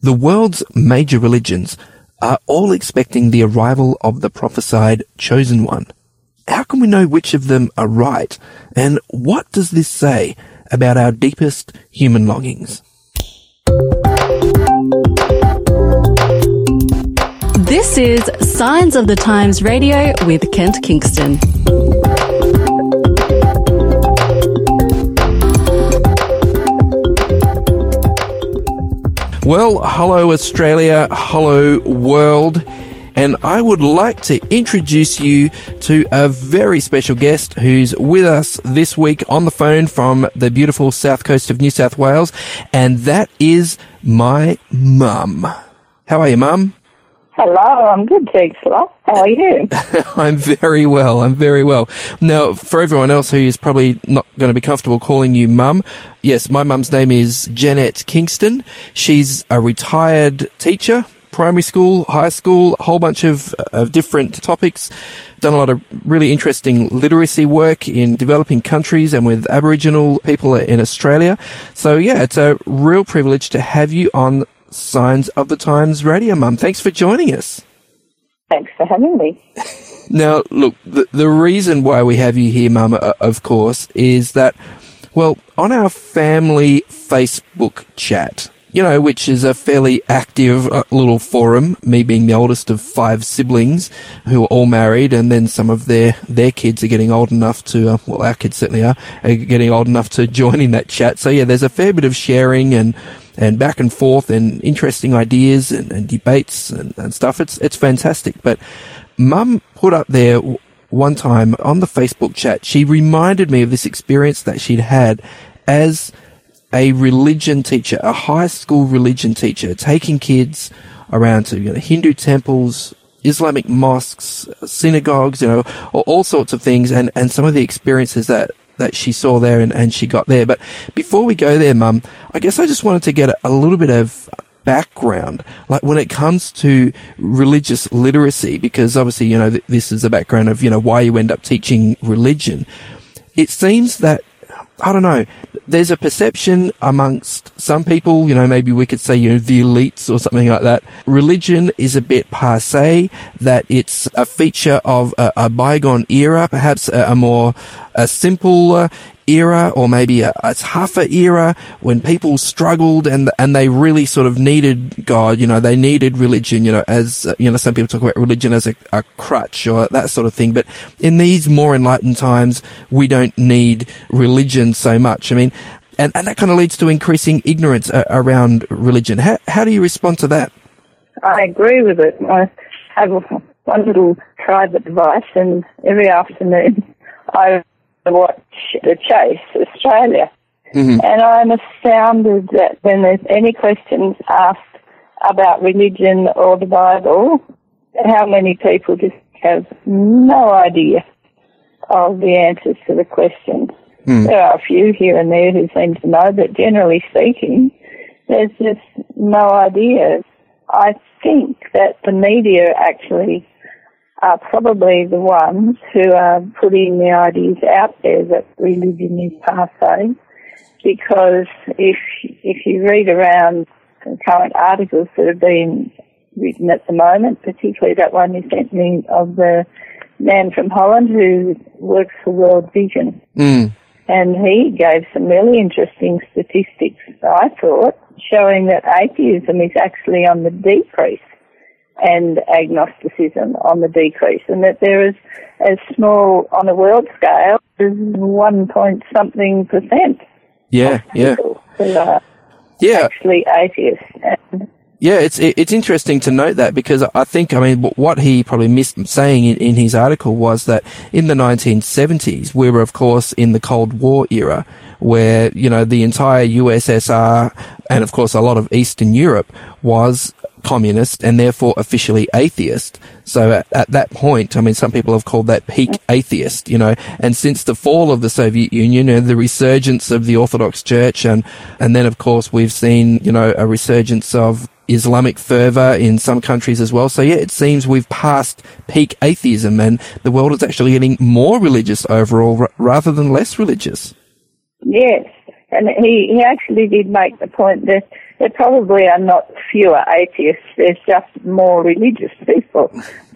The world's major religions are all expecting the arrival of the prophesied chosen one. How can we know which of them are right? And what does this say about our deepest human longings? This is Signs of the Times Radio with Kent Kingston. Well, hello Australia, hello world, and I would like to introduce you to a very special guest who's with us this week on the phone from the beautiful south coast of New South Wales, and that is my mum. How are you, mum? Hello, I'm good, thanks lot. How are you? I'm very well. I'm very well. Now, for everyone else who is probably not going to be comfortable calling you mum, yes, my mum's name is Janet Kingston. She's a retired teacher, primary school, high school, a whole bunch of, of different topics. Done a lot of really interesting literacy work in developing countries and with Aboriginal people in Australia. So yeah, it's a real privilege to have you on Signs of the Times Radio, Mum. Thanks for joining us. Thanks for having me. Now, look, the, the reason why we have you here, Mum, uh, of course, is that, well, on our family Facebook chat, you know, which is a fairly active uh, little forum, me being the oldest of five siblings who are all married and then some of their, their kids are getting old enough to, uh, well, our kids certainly are, are getting old enough to join in that chat. So yeah, there's a fair bit of sharing and, and back and forth and interesting ideas and, and debates and, and, stuff. It's, it's fantastic. But mum put up there one time on the Facebook chat, she reminded me of this experience that she'd had as a religion teacher, a high school religion teacher, taking kids around to you know, Hindu temples, Islamic mosques, synagogues, you know, all sorts of things, and, and some of the experiences that that she saw there and, and she got there. But before we go there, Mum, I guess I just wanted to get a, a little bit of background, like when it comes to religious literacy, because obviously, you know, th- this is the background of, you know, why you end up teaching religion. It seems that I don't know. There's a perception amongst some people, you know, maybe we could say, you know, the elites or something like that. Religion is a bit passe, that it's a feature of a, a bygone era, perhaps a, a more, a simple era or maybe a, half a, tougher era when people struggled and and they really sort of needed God. You know, they needed religion. You know, as you know, some people talk about religion as a, a crutch or that sort of thing. But in these more enlightened times, we don't need religion so much. I mean. And, and that kind of leads to increasing ignorance uh, around religion. How, how do you respond to that? I agree with it. I have one little private device, and every afternoon I watch The Chase Australia. Mm-hmm. And I'm astounded that when there's any questions asked about religion or the Bible, how many people just have no idea of the answers to the questions. Mm. There are a few here and there who seem to know, but generally speaking, there's just no idea. I think that the media actually are probably the ones who are putting the ideas out there that religion is passe. Because if if you read around current articles that have been written at the moment, particularly that one you sent me of the man from Holland who works for World Vision. Mm. And he gave some really interesting statistics, I thought, showing that atheism is actually on the decrease and agnosticism on the decrease, and that there is as small on a world scale as one point something percent. Yeah, yeah. yeah. Actually, atheists. And yeah, it's it's interesting to note that because I think I mean what he probably missed saying in, in his article was that in the 1970s we were of course in the Cold War era where you know the entire USSR and of course a lot of Eastern Europe was communist and therefore officially atheist. So at, at, that point, I mean, some people have called that peak atheist, you know, and since the fall of the Soviet Union and the resurgence of the Orthodox Church and, and then of course we've seen, you know, a resurgence of Islamic fervor in some countries as well. So yeah, it seems we've passed peak atheism and the world is actually getting more religious overall r- rather than less religious. Yes, And he, he actually did make the point that there probably are not fewer atheists, there's just more religious people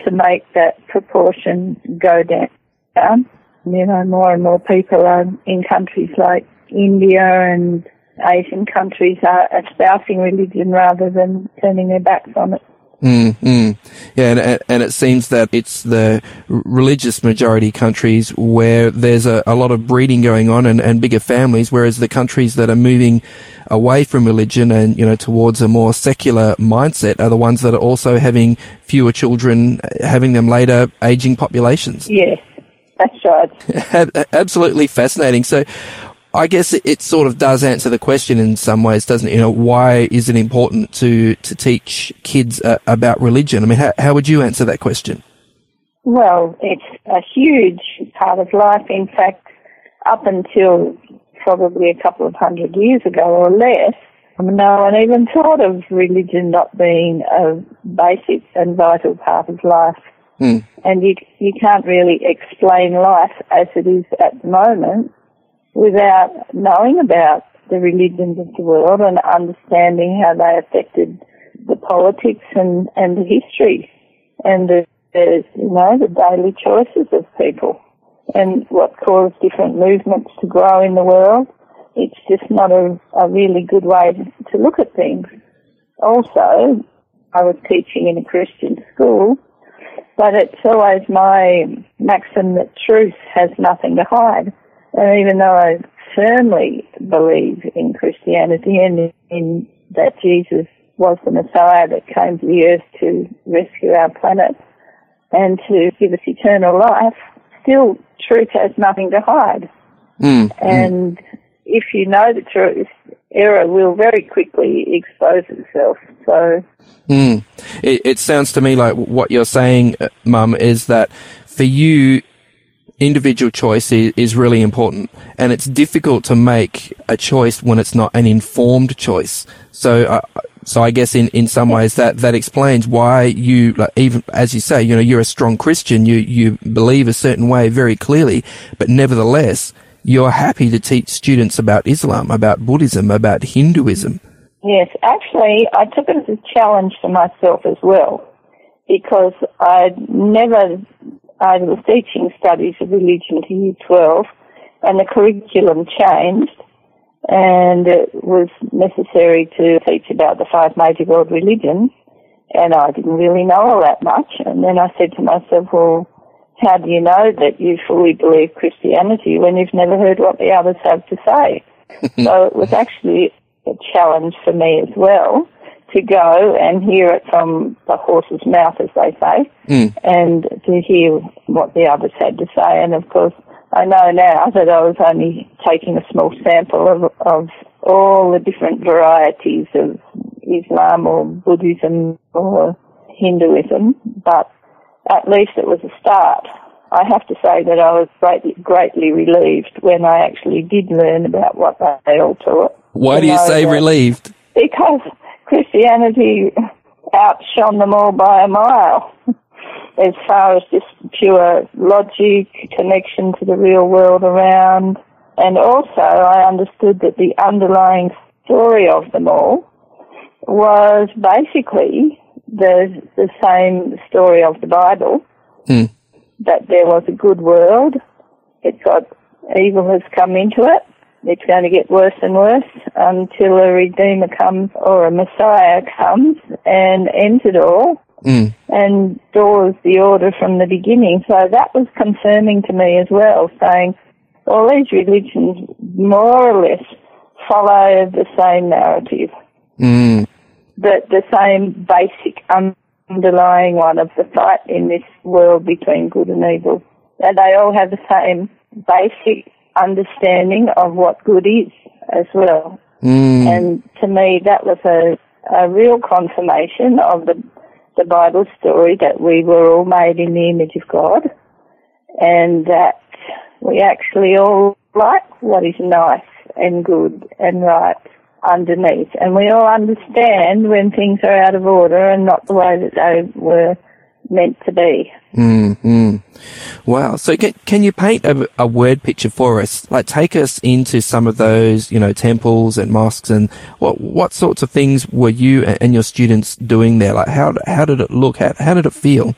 to make that proportion go down. You know, more and more people are in countries like India and Asian countries are espousing religion rather than turning their backs on it. Mm, mm. Yeah, and, and it seems that it's the religious majority countries where there's a, a lot of breeding going on and, and bigger families, whereas the countries that are moving away from religion and, you know, towards a more secular mindset are the ones that are also having fewer children, having them later aging populations. Yes, that's right. Absolutely fascinating. So I guess it, it, sort of does answer the question in some ways, doesn't it? You know, why is it important to, to teach kids uh, about religion? I mean, how, how would you answer that question? Well, it's a huge part of life. In fact, up until probably a couple of hundred years ago or less, no one even thought of religion not being a basic and vital part of life. Mm. And you, you can't really explain life as it is at the moment without knowing about the religions of the world and understanding how they affected the politics and, and the history and the, the, you know, the daily choices of people and what caused different movements to grow in the world. It's just not a, a really good way to look at things. Also, I was teaching in a Christian school, but it's always my maxim that truth has nothing to hide. And even though I firmly believe in Christianity and in that Jesus was the Messiah that came to the earth to rescue our planet and to give us eternal life, still truth has nothing to hide. Mm, and mm. if you know the truth, error will very quickly expose itself. So, mm. it, it sounds to me like what you're saying, uh, Mum, is that for you, individual choice is, really important and it's difficult to make a choice when it's not an informed choice. So, uh, so I guess in, in some ways that, that explains why you, like, even as you say, you know, you're a strong Christian, you, you believe a certain way very clearly, but nevertheless, you're happy to teach students about Islam, about Buddhism, about Hinduism. Yes, actually, I took it as a challenge to myself as well because I'd never I was teaching studies of religion to Year 12 and the curriculum changed and it was necessary to teach about the five major world religions and I didn't really know all that much and then I said to myself, well, how do you know that you fully believe Christianity when you've never heard what the others have to say? so it was actually a challenge for me as well to go and hear it from the horse's mouth, as they say, mm. and to hear what the others had to say. And of course, I know now that I was only taking a small sample of, of all the different varieties of Islam or Buddhism or Hinduism, but at least it was a start. I have to say that I was greatly, greatly relieved when I actually did learn about what they all taught. Why do you say relieved? Because Christianity outshone them all by a mile as far as just pure logic, connection to the real world around. And also I understood that the underlying story of them all was basically the, the same story of the Bible. Mm. That there was a good world. It got evil has come into it it's going to get worse and worse until a Redeemer comes or a Messiah comes and ends it all mm. and doors the order from the beginning. So that was confirming to me as well, saying all these religions more or less follow the same narrative. Mm. The, the same basic underlying one of the fight in this world between good and evil. And they all have the same basic understanding of what good is as well. Mm. And to me, that was a, a real confirmation of the, the Bible story that we were all made in the image of God and that we actually all like what is nice and good and right underneath. And we all understand when things are out of order and not the way that they were meant to be. Mm-hmm. Wow. So can, can you paint a, a, word picture for us? Like take us into some of those, you know, temples and mosques and what, what sorts of things were you and your students doing there? Like how, how did it look? How, how did it feel?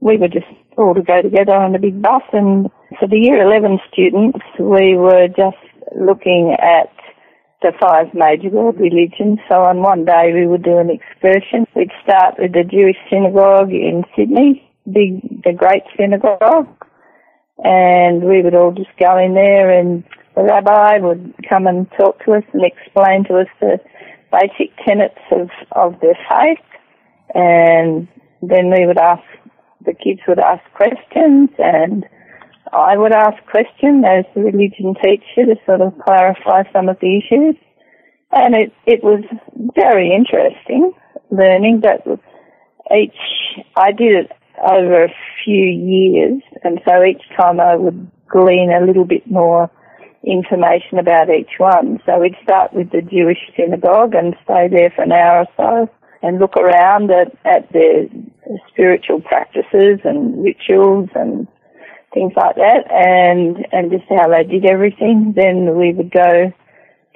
We were just all to go together on a big bus and for the year 11 students, we were just looking at the five major world religions. So on one day we would do an excursion. We'd start with the Jewish synagogue in Sydney, big, the great synagogue, and we would all just go in there and the rabbi would come and talk to us and explain to us the basic tenets of, of their faith. And then we would ask, the kids would ask questions and I would ask questions as the religion teacher to sort of clarify some of the issues. And it, it was very interesting learning that each, I did it over a few years and so each time I would glean a little bit more information about each one. So we'd start with the Jewish synagogue and stay there for an hour or so and look around at, at their spiritual practices and rituals and things like that, and and just how they did everything. Then we would go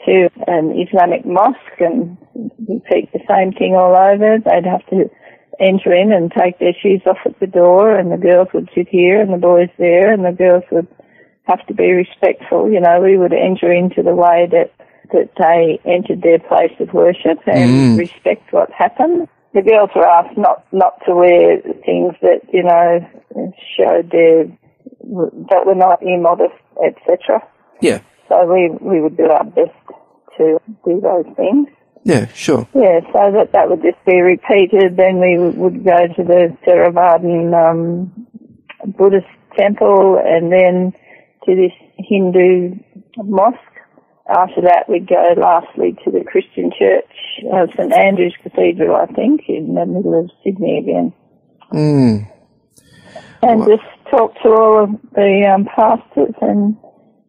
to an Islamic mosque and repeat the same thing all over. They'd have to enter in and take their shoes off at the door, and the girls would sit here and the boys there, and the girls would have to be respectful. You know, we would enter into the way that that they entered their place of worship and mm. respect what happened. The girls were asked not not to wear things that you know showed their that were not immodest, etc. Yeah. So we we would do our best to do those things. Yeah, sure. Yeah, so that that would just be repeated. Then we would go to the Theravada um, Buddhist temple, and then to this Hindu mosque. After that, we'd go lastly to the Christian church, uh, St Andrew's Cathedral, I think, in the middle of Sydney again. Mm. And just talk to all of the um, pastors and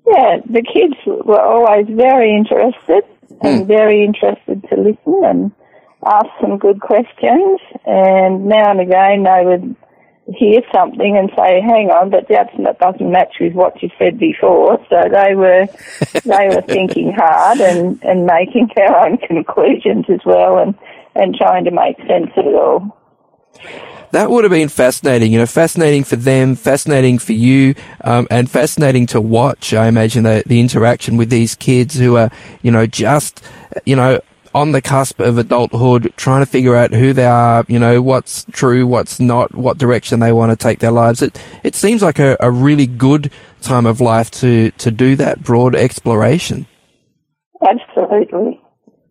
yeah, the kids were always very interested and mm. very interested to listen and ask some good questions. And now and again they would hear something and say, "Hang on, but that's that doesn't match with what you said before." So they were they were thinking hard and and making their own conclusions as well, and and trying to make sense of it all that would have been fascinating. You know, fascinating for them, fascinating for you, um, and fascinating to watch. I imagine the, the interaction with these kids who are, you know, just, you know, on the cusp of adulthood, trying to figure out who they are, you know, what's true, what's not, what direction they want to take their lives. It it seems like a, a really good time of life to to do that broad exploration. Absolutely,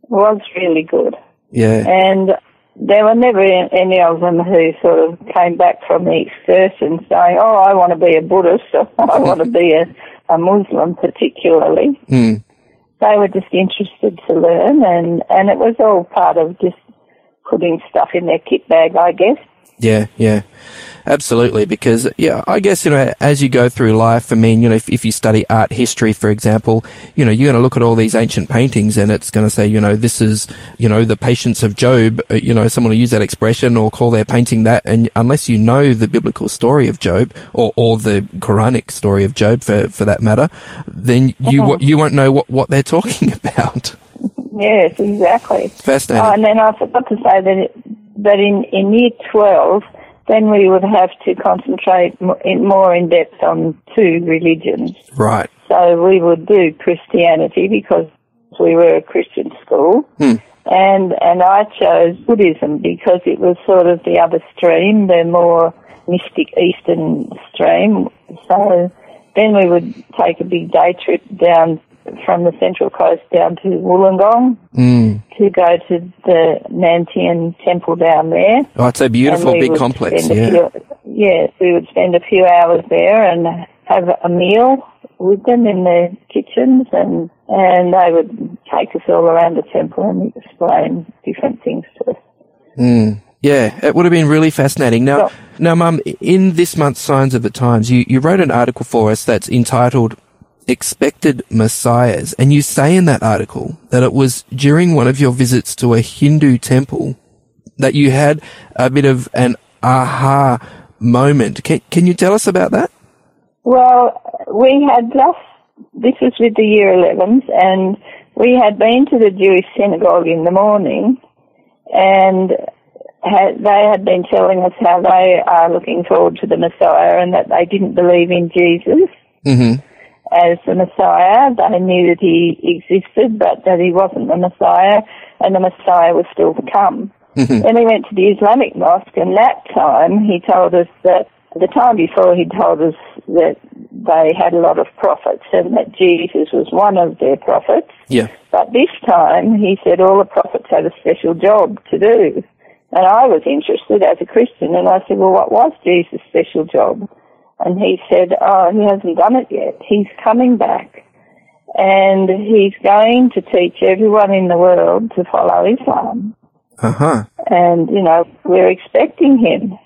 it was really good. Yeah, and there were never any of them who sort of came back from the excursion saying, "Oh, I want to be a Buddhist," or "I want to be a, a Muslim," particularly. Mm. They were just interested to learn, and and it was all part of just putting stuff in their kit bag, I guess. Yeah, yeah. Absolutely, because yeah, I guess you know as you go through life. I mean, you know, if, if you study art history, for example, you know, you're going to look at all these ancient paintings, and it's going to say, you know, this is, you know, the patience of Job. Uh, you know, someone will use that expression or call their painting that, and unless you know the biblical story of Job or or the Quranic story of Job, for for that matter, then you uh-huh. you won't know what what they're talking about. Yes, exactly. Fascinating. Oh, and then I forgot to say that it, that in in year twelve then we would have to concentrate more in depth on two religions. Right. So we would do Christianity because we were a Christian school. Hmm. And, and I chose Buddhism because it was sort of the other stream, the more mystic Eastern stream. So then we would take a big day trip down from the Central Coast down to Wollongong mm. to go to the Nan Tien temple down there. Oh, it's a beautiful big complex. Yeah. Few, yes, we would spend a few hours there and have a meal with them in their kitchens and and they would take us all around the temple and explain different things to us. Mm. Yeah, it would have been really fascinating. Now, now, Mum, in this month's Signs of the Times, you, you wrote an article for us that's entitled expected messiahs. And you say in that article that it was during one of your visits to a Hindu temple that you had a bit of an aha moment. Can, can you tell us about that? Well, we had just, this was with the year 11s, and we had been to the Jewish synagogue in the morning, and had, they had been telling us how they are looking forward to the Messiah and that they didn't believe in Jesus Mm-hmm. As the Messiah. They knew that he existed, but that he wasn't the Messiah, and the Messiah was still to come. Mm-hmm. Then he went to the Islamic mosque, and that time he told us that the time before he told us that they had a lot of prophets and that Jesus was one of their prophets. Yeah. But this time he said all the prophets had a special job to do. And I was interested as a Christian and I said, well, what was Jesus' special job? And he said, oh, he hasn't done it yet. He's coming back and he's going to teach everyone in the world to follow Islam. Uh huh. And, you know, we're expecting him.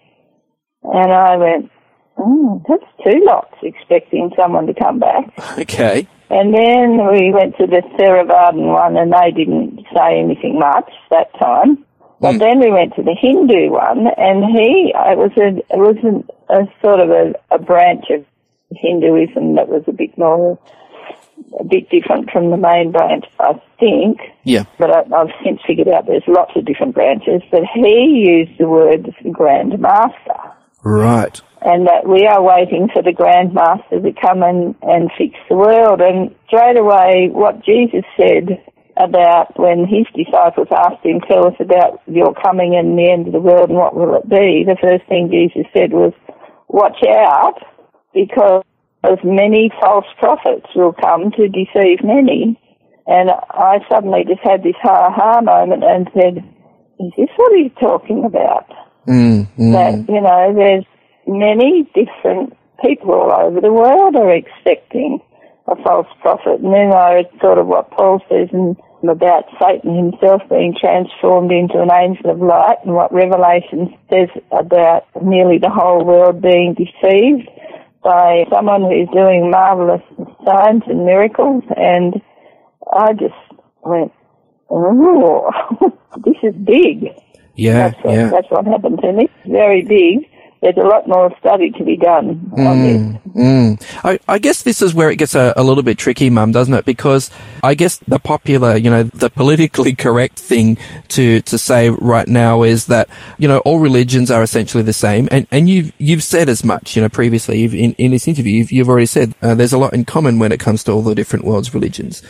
And I went, oh, that's two lots expecting someone to come back. Okay. And then we went to the Theravada one and they didn't say anything much that time. But then we went to the Hindu one and he, it was a, it was a, a sort of a, a branch of Hinduism that was a bit more, a bit different from the main branch, I think. Yeah. But I, I've since figured out there's lots of different branches. But he used the word Grand Master Right. and that we are waiting for the Grand Master to come and, and fix the world. And straight away, what Jesus said about when his disciples asked him, tell us about your coming and the end of the world and what will it be, the first thing Jesus said was, watch out because many false prophets will come to deceive many. And I suddenly just had this ha-ha moment and said, is this what he's talking about? Mm, mm. that, you know, there's many different people all over the world are expecting a false prophet. And then I thought of what Paul says in, about Satan himself being transformed into an angel of light and what Revelation says about nearly the whole world being deceived by someone who's doing marvelous signs and miracles. And I just went, oh, this is big. Yeah. That's what, Yeah. that's what happened to me. Very big. There's a lot more study to be done on this. Mm. I, I guess this is where it gets a, a little bit tricky, Mum, doesn't it? Because I guess the popular, you know, the politically correct thing to, to say right now is that, you know, all religions are essentially the same. And, and you've, you've said as much, you know, previously you've, in, in this interview, you've, you've already said uh, there's a lot in common when it comes to all the different world's religions.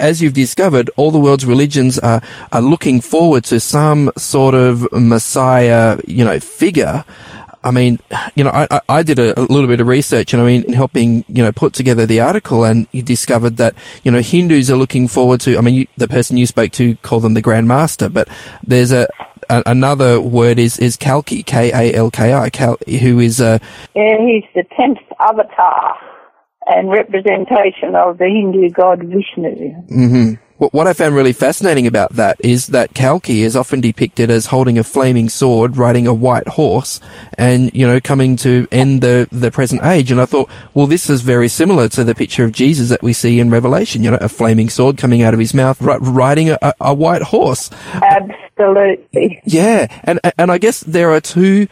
As you've discovered, all the world's religions are, are looking forward to some sort of Messiah, you know, figure. I mean, you know, I, I- did a, a little bit of research and I mean, helping, you know, put together the article and you discovered that, you know, Hindus are looking forward to, I mean, you, the person you spoke to called them the Grand Master, but there's a, a another word is, is Kalki, K-A-L-K-I, Kal, who is, uh, Yeah, he's the tenth avatar and representation of the Hindu god Vishnu. What, what I found really fascinating about that is that Kalki is often depicted as holding a flaming sword, riding a white horse, and, you know, coming to end the, the present age. And I thought, well, this is very similar to the picture of Jesus that we see in Revelation, you know, a flaming sword coming out of his mouth, riding a, a, a white horse. Absolutely. Yeah. And, and I guess there are two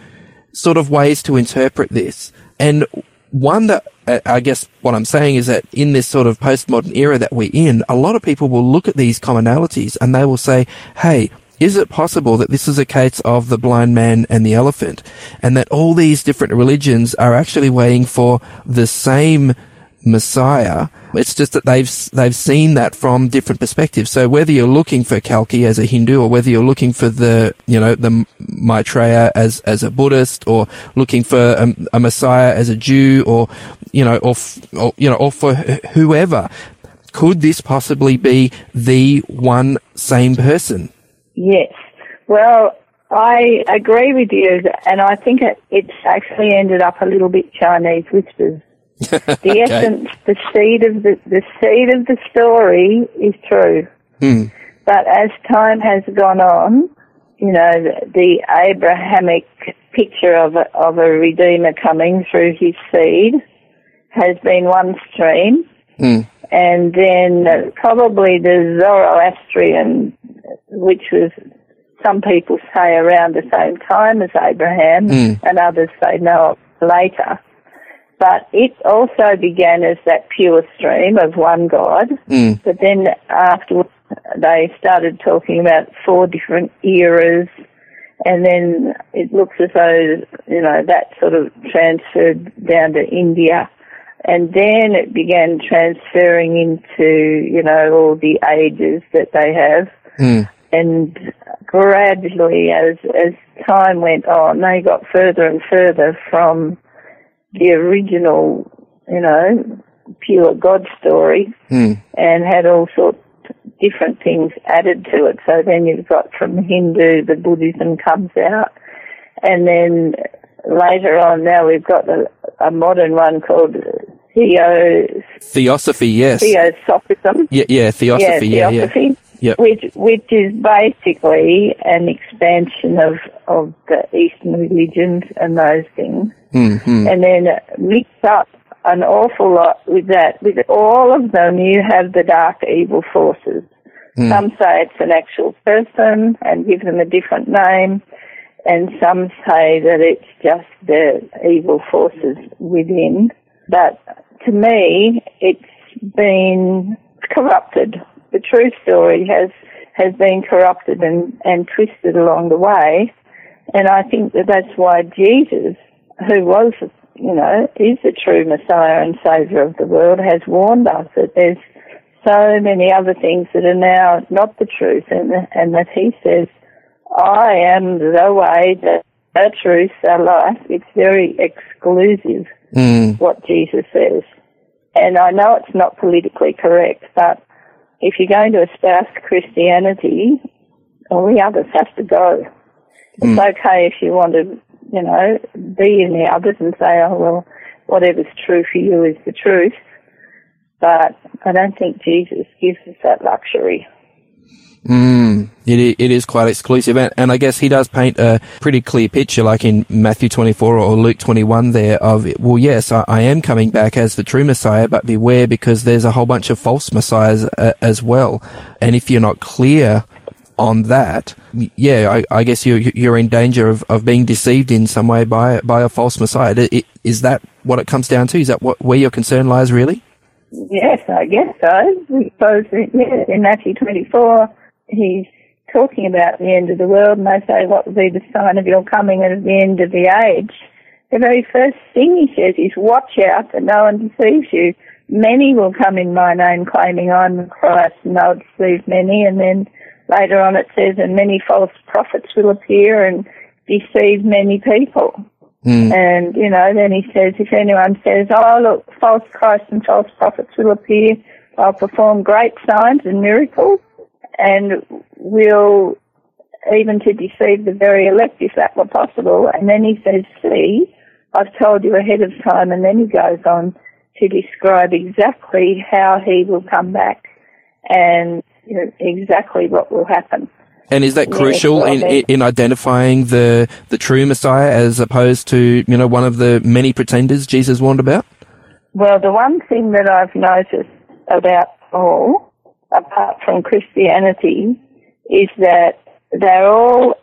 sort of ways to interpret this. And one that uh, I guess what I'm saying is that in this sort of postmodern era that we're in, a lot of people will look at these commonalities and they will say, Hey, is it possible that this is a case of the blind man and the elephant? And that all these different religions are actually waiting for the same Messiah. It's just that they've they've seen that from different perspectives. So whether you're looking for Kalki as a Hindu, or whether you're looking for the you know the Maitreya as as a Buddhist, or looking for a, a Messiah as a Jew, or you know, or, or you know, or for whoever, could this possibly be the one same person? Yes. Well, I agree with you, and I think it, it's actually ended up a little bit Chinese whispers. The essence, the seed of the the seed of the story is true, but as time has gone on, you know, the, the Abrahamic picture of a, of a redeemer coming through his seed has been one stream, and then probably the Zoroastrian, which was some people say around the same time as Abraham, Mm. and others say no, later. But it also began as that pure stream of one God. Mm. But then afterwards, they started talking about four different eras, and then it looks as though you know that sort of transferred down to India, and then it began transferring into you know all the ages that they have, Mm. and gradually as as time went on, they got further and further from the original, you know, pure God story Mm. and had all sorts of different things added to it. So then you've got from Hindu, the Buddhism comes out, and then later on now we've got a, a modern one called Theo, Theosophy, yes. Theosophism. Yeah, yeah, theosophy, yeah, yeah. theosophy, Yep. which which is basically an expansion of of the Eastern religions and those things, Mm-hmm. and then mix up an awful lot with that. With all of them, you have the dark evil forces. Some say it's an actual person and give them a different name, and some say that it's just the evil forces within. But to me, it's been corrupted. The true story has has been corrupted and, and twisted along the way, and I think that that's why Jesus, who was, you know, is the true Messiah and Saviour of the world, has warned us that there's so many other things that are now not the truth, and and that He says, "I am the way, the, the truth, the life." It's very exclusive Mm. what Jesus says. And I know it's not politically correct, but if you're going to espouse Christianity, all the others have to go. It's mm. okay if you want to, you know, be in the others and say, oh, well, whatever's true for you is the truth. But I don't think Jesus gives us that luxury. Mm, it, it is quite exclusive, and, and I guess he does paint a pretty clear picture, like in Matthew 24 or Luke 21 there of, well, yes, I, I am coming back as the true Messiah, but beware because there's a whole bunch of false messiahs uh, as well. And if you're not clear on that, yeah, I, I guess you're, you're in danger of, of being deceived in some way by, by a false messiah. Is that what it comes down to? Is that what, where your concern lies really? Yes, I guess so. Because yeah, in Matthew 24, he's talking about the end of the world, and they say, what will be the sign of your coming and of the end of the age? The very first thing he says is, watch out that no one deceives you. Many will come in my name claiming I'm the Christ, and they'll deceive many. And then later on it says, and many false prophets will appear and deceive many people. Mm. And, you know, then he says, if anyone says, oh, look, false Christ and false prophets will appear, they'll perform great signs and miracles, and will even to deceive the very elect if that were possible. And then he says, see, I've told you ahead of time. And then he goes on to describe exactly how he will come back and you know, exactly what will happen. And is that crucial in, in identifying the, the true Messiah as opposed to, you know, one of the many pretenders Jesus warned about? Well, the one thing that I've noticed about all, apart from Christianity, is that they're all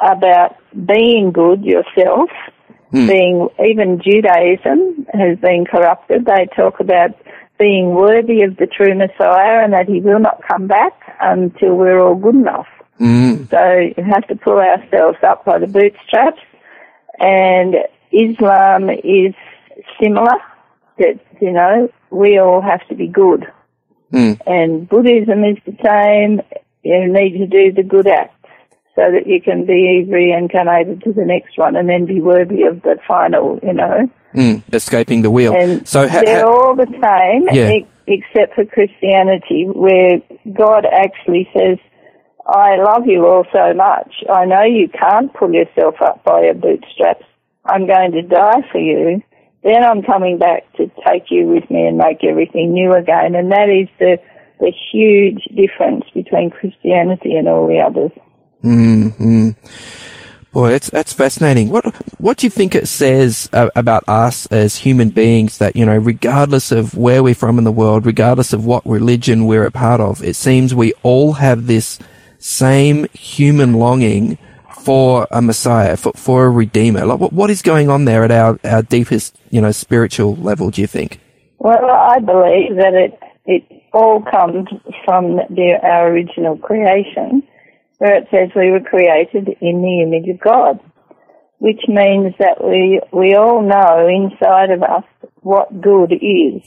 about being good yourself, hmm. being, even Judaism has been corrupted. They talk about being worthy of the true Messiah and that he will not come back until we're all good enough. Mm. So we have to pull ourselves up by the bootstraps. And Islam is similar. That you know we all have to be good. Mm. And Buddhism is the same. You need to do the good acts so that you can be reincarnated to the next one and then be worthy of the final. You know. Mm. Escaping the wheel. And so, ha- they're ha- all the same, Yeah. e- except for Christianity, where God actually says, I love you all so much. I know you can't pull yourself up by your bootstraps. I'm going to die for you. Then I'm coming back to take you with me and make everything new again. And that is the, the huge difference between Christianity and all the others. Mm, mm. Boy, that's that's fascinating. What what do you think it says uh, about us as human beings that you know, regardless of where we're from in the world, regardless of what religion we're a part of, it seems we all have this same human longing for a Messiah, for, for a Redeemer? Like, what, what is going on there at our, our deepest, you know, spiritual level, do you think? Well, I believe that it, it all comes from the, our original creation, where it says we were created in the image of God, which means that we, we all know inside of us what good is.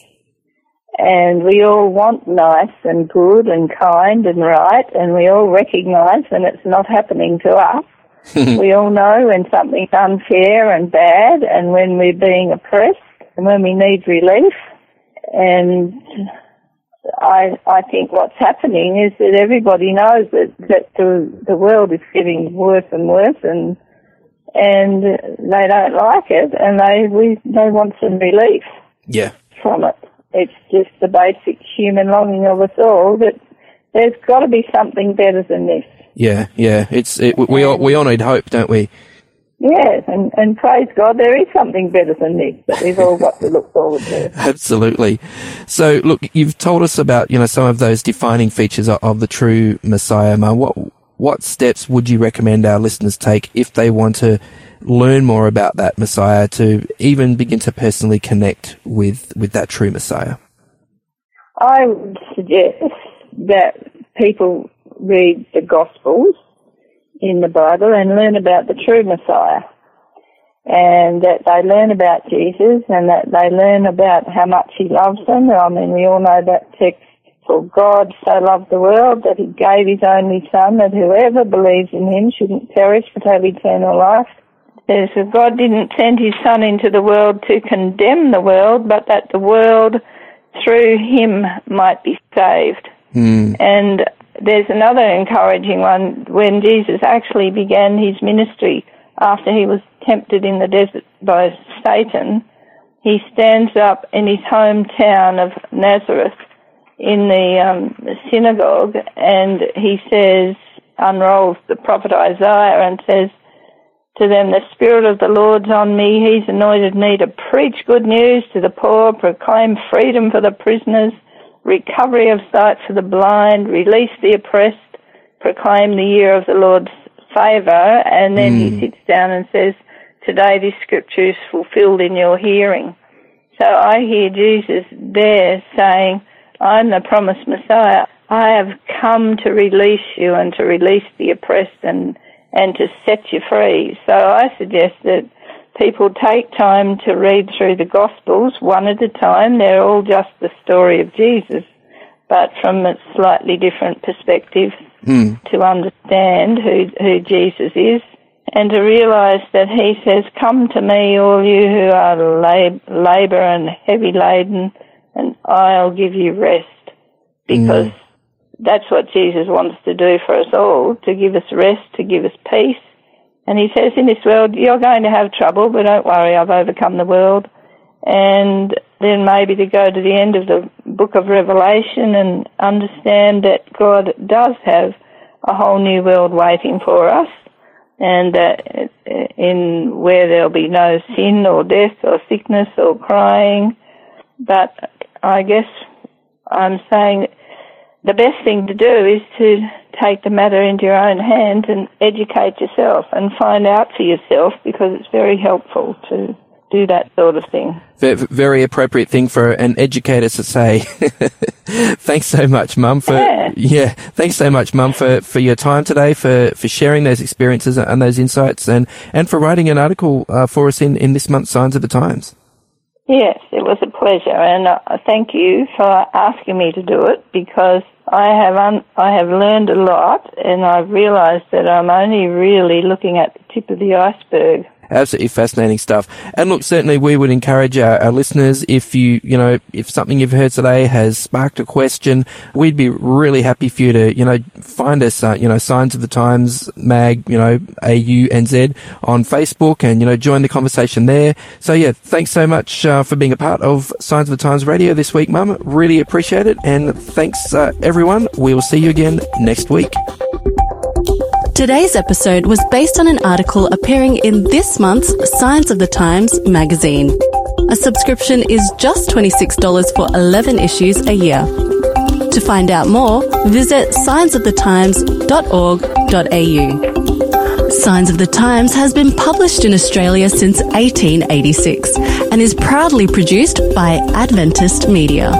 And we all want nice and good and kind and right, and we all recognize when it's not happening to us. we all know when something's unfair and bad, and when we're being oppressed, and when we need relief. And I I think what's happening is that everybody knows that that the the world is getting worse and worse, and and they don't like it, and they we they want some relief. Yeah. From it, it's just the basic human longing of us all that there's got to be something better than this. Yeah, yeah. It's it, we all we all need hope, don't we? Yes, and, and praise God, there is something better than this that we've all got to look forward to. Absolutely. So, look, you've told us about you know some of those defining features of, the true Messiah. Ma, what what steps would you recommend our listeners take if they want to learn more about that Messiah to even begin to personally connect with with that true Messiah? I would suggest that people read the Gospels in the Bible and learn about the true Messiah. And that they learn about Jesus and that they learn about how much he loves them. I mean, we all know that text, for God so loved the world that he gave his only son that whoever believes in him shouldn't perish but have eternal life. Says that God didn't send his son into the world to condemn the world, but that the world through him might be saved. Mm. And there's another encouraging one when Jesus actually began his ministry after he was tempted in the desert by Satan. He stands up in his hometown of Nazareth in the um, synagogue and he says, unrolls the prophet Isaiah and says to them, The Spirit of the Lord's on me. He's anointed me to preach good news to the poor, proclaim freedom for the prisoners recovery of sight for the blind, release the oppressed, proclaim the year of the Lord's favour, and then mm. he sits down and says, Today this scripture is fulfilled in your hearing. So I hear Jesus there saying, I'm the promised Messiah. I have come to release you and to release the oppressed and, and to set you free. So I suggest that people take time to read through the Gospels one at a time. They're all just the story of Jesus, but from a slightly different perspective mm. to understand who, who Jesus is and to realize that he says, come to me all you who are lab- labor and heavy laden and I'll give you rest because mm. that's what Jesus wants to do for us all, to give us rest, to give us peace and he says, in this world, you're going to have trouble, but don't worry, I've overcome the world. And then maybe to go to the end of the book of Revelation and understand that God does have a whole new world waiting for us and that uh, in where there'll be no sin or death or sickness or crying. But I guess I'm saying the best thing to do is to take the matter into your own hands and educate yourself and find out for yourself because it's very helpful to do that sort of thing. Very appropriate thing for an educator to say. thanks so much, Mum, for yeah. yeah. Thanks so much, Mum, for, for your time today, for, for sharing those experiences and those insights, and and for writing an article uh, for us in in this month's Signs of the Times. Yes, it was a pleasure, and uh, thank you for asking me to do it because I have un- I have learned a lot, and I've realised that I'm only really looking at the tip of the iceberg. Absolutely fascinating stuff. And look, certainly we would encourage our, our, listeners if you, you know, if something you've heard today has sparked a question, we'd be really happy for you to, you know, find us, uh, you know, Signs of the Times mag, you know, AUNZ on Facebook and, you know, join the conversation there. So yeah, thanks so much uh, for being a part of Signs of the Times radio this week, Mum. Really appreciate it. And thanks, uh, everyone. We will see you again next week. Today's episode was based on an article appearing in this month's Signs of the Times magazine. A subscription is just $26 for 11 issues a year. To find out more, visit signsofthetimes.org.au. Signs of the Times has been published in Australia since 1886 and is proudly produced by Adventist Media.